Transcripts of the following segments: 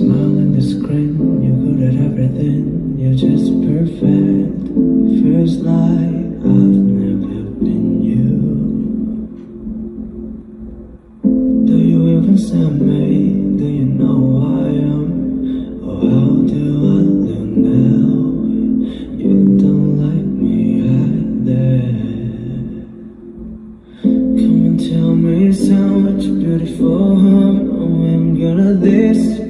smile and the screen, you're good at everything. You're just perfect. Feels like I've never been you. Do you even see me? Do you know who I am? Or how do I look now? You don't like me either. Come and tell me so much beautiful home. Oh, I'm gonna disappear.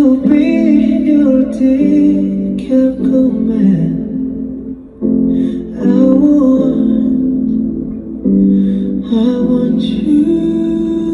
to be your I want I want you.